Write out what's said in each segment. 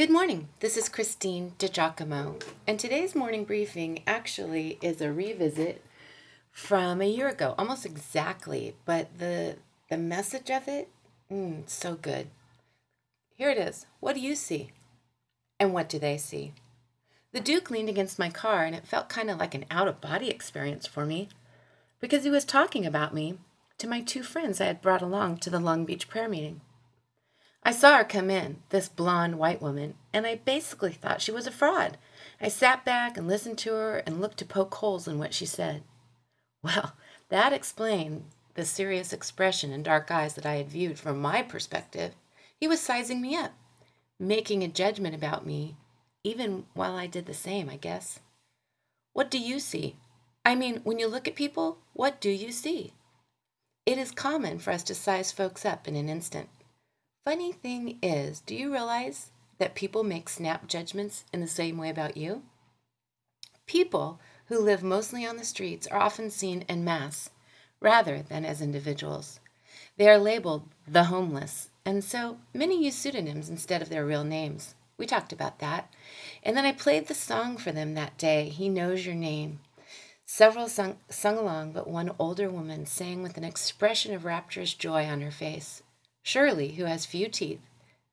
Good morning. This is Christine DiGiacomo, and today's morning briefing actually is a revisit from a year ago, almost exactly, but the the message of it, mm, so good. Here it is. What do you see? And what do they see? The Duke leaned against my car, and it felt kind of like an out of body experience for me because he was talking about me to my two friends I had brought along to the Long Beach prayer meeting. I saw her come in, this blonde white woman, and I basically thought she was a fraud. I sat back and listened to her and looked to poke holes in what she said. Well, that explained the serious expression and dark eyes that I had viewed from my perspective. He was sizing me up, making a judgment about me, even while I did the same, I guess. What do you see? I mean, when you look at people, what do you see? It is common for us to size folks up in an instant. Funny thing is, do you realize that people make snap judgments in the same way about you? People who live mostly on the streets are often seen en masse rather than as individuals. They are labeled the homeless, and so many use pseudonyms instead of their real names. We talked about that. And then I played the song for them that day, He Knows Your Name. Several sung, sung along, but one older woman sang with an expression of rapturous joy on her face. Shirley, who has few teeth,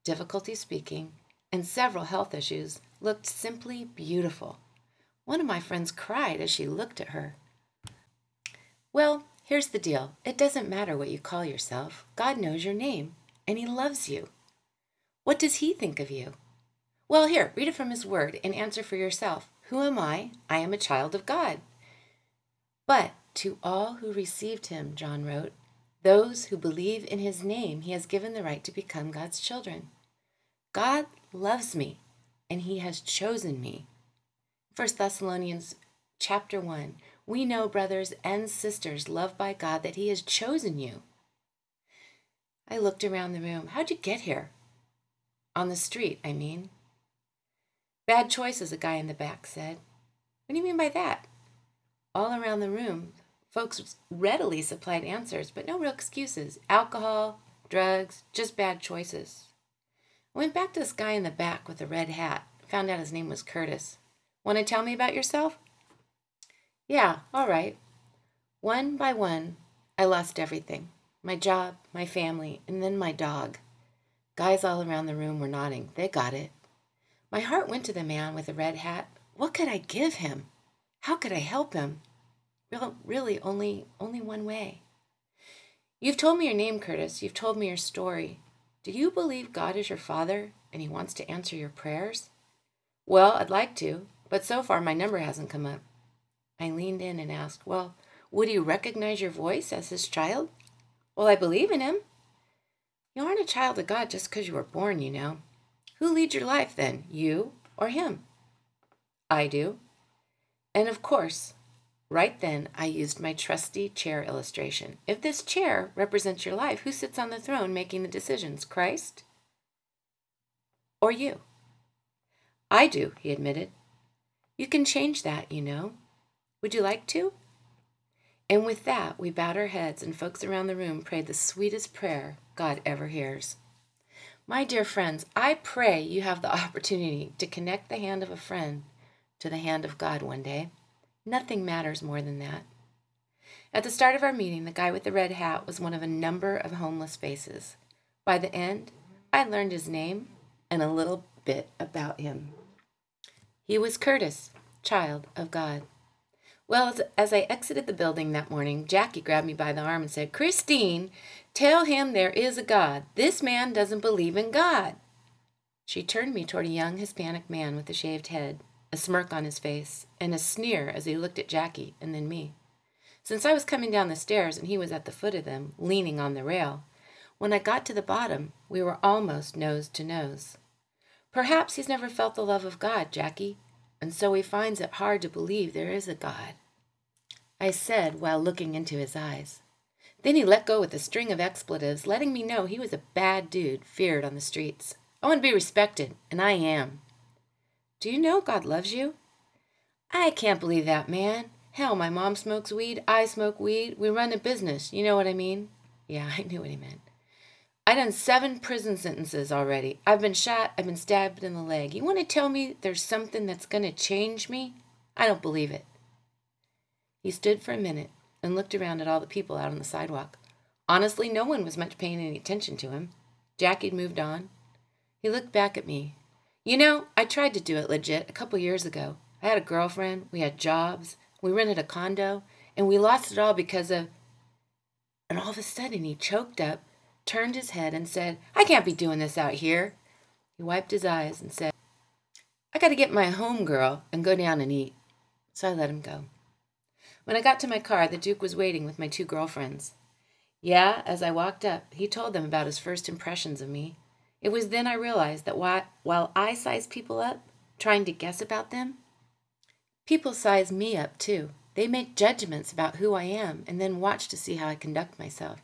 difficulty speaking, and several health issues, looked simply beautiful. One of my friends cried as she looked at her. Well, here's the deal it doesn't matter what you call yourself, God knows your name, and He loves you. What does He think of you? Well, here, read it from His Word and answer for yourself. Who am I? I am a child of God. But to all who received Him, John wrote, those who believe in his name, he has given the right to become God's children. God loves me, and he has chosen me. 1 Thessalonians chapter 1. We know, brothers and sisters, loved by God, that he has chosen you. I looked around the room. How'd you get here? On the street, I mean. Bad choices, a guy in the back said. What do you mean by that? All around the room, Folks readily supplied answers, but no real excuses. Alcohol, drugs, just bad choices. I went back to this guy in the back with the red hat. Found out his name was Curtis. Want to tell me about yourself? Yeah, all right. One by one, I lost everything my job, my family, and then my dog. Guys all around the room were nodding. They got it. My heart went to the man with the red hat. What could I give him? How could I help him? Really, only only one way. You've told me your name, Curtis. You've told me your story. Do you believe God is your father and he wants to answer your prayers? Well, I'd like to, but so far my number hasn't come up. I leaned in and asked, Well, would he recognize your voice as his child? Well, I believe in him. You aren't a child of God just because you were born, you know. Who leads your life then, you or him? I do. And of course, Right then, I used my trusty chair illustration. If this chair represents your life, who sits on the throne making the decisions, Christ or you? I do, he admitted. You can change that, you know. Would you like to? And with that, we bowed our heads, and folks around the room prayed the sweetest prayer God ever hears. My dear friends, I pray you have the opportunity to connect the hand of a friend to the hand of God one day. Nothing matters more than that. At the start of our meeting, the guy with the red hat was one of a number of homeless faces. By the end, I learned his name and a little bit about him. He was Curtis, child of God. Well, as, as, I exited the building that morning, Jackie grabbed me by the arm and said, Christine, tell him there is a God. This man doesn't believe in God. She turned me toward a young Hispanic man with a shaved head a smirk on his face, and a sneer as he looked at Jackie and then me. Since I was coming down the stairs and he was at the foot of them, leaning on the rail, when I got to the bottom, we were almost nose to nose. Perhaps he's never felt the love of God, Jackie, and so he finds it hard to believe there is a God. I said while looking into his eyes. Then he let go with a string of expletives, letting me know he was a bad dude, feared on the streets. Oh, I want to be respected, and I am. Do you know God loves you? I can't believe that, man. Hell, my mom smokes weed, I smoke weed, we run a business, you know what I mean? Yeah, I knew what he meant. I done seven prison sentences already. I've been shot, I've been stabbed in the leg. You want to tell me there's something that's going to change me? I don't believe it. He stood for a minute and looked around at all the people out on the sidewalk. Honestly, no one was much paying any attention to him. Jackie moved on. He looked back at me. You know, I tried to do it legit a couple years ago. I had a girlfriend, we had jobs, we rented a condo, and we lost it all because of. And all of a sudden, he choked up turned his head and said, I can't be doing this out here. He wiped his eyes and said, I got to get my home girl and go down and eat. So I let him go. When I got to my car, the Duke was waiting with my two girlfriends. Yeah, as I walked up, he told them about his first impressions of me. It was then I realized that while I size people up, trying to guess about them, people size me up too. They make judgments about who I am and then watch to see how I conduct myself.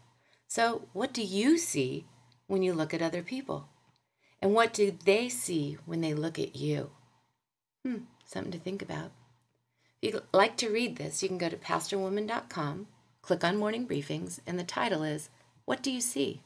So, what do you see when you look at other people? And what do they see when they look at you? Hmm, something to think about. If you'd like to read this, you can go to pastorwoman.com, click on morning briefings, and the title is What Do You See?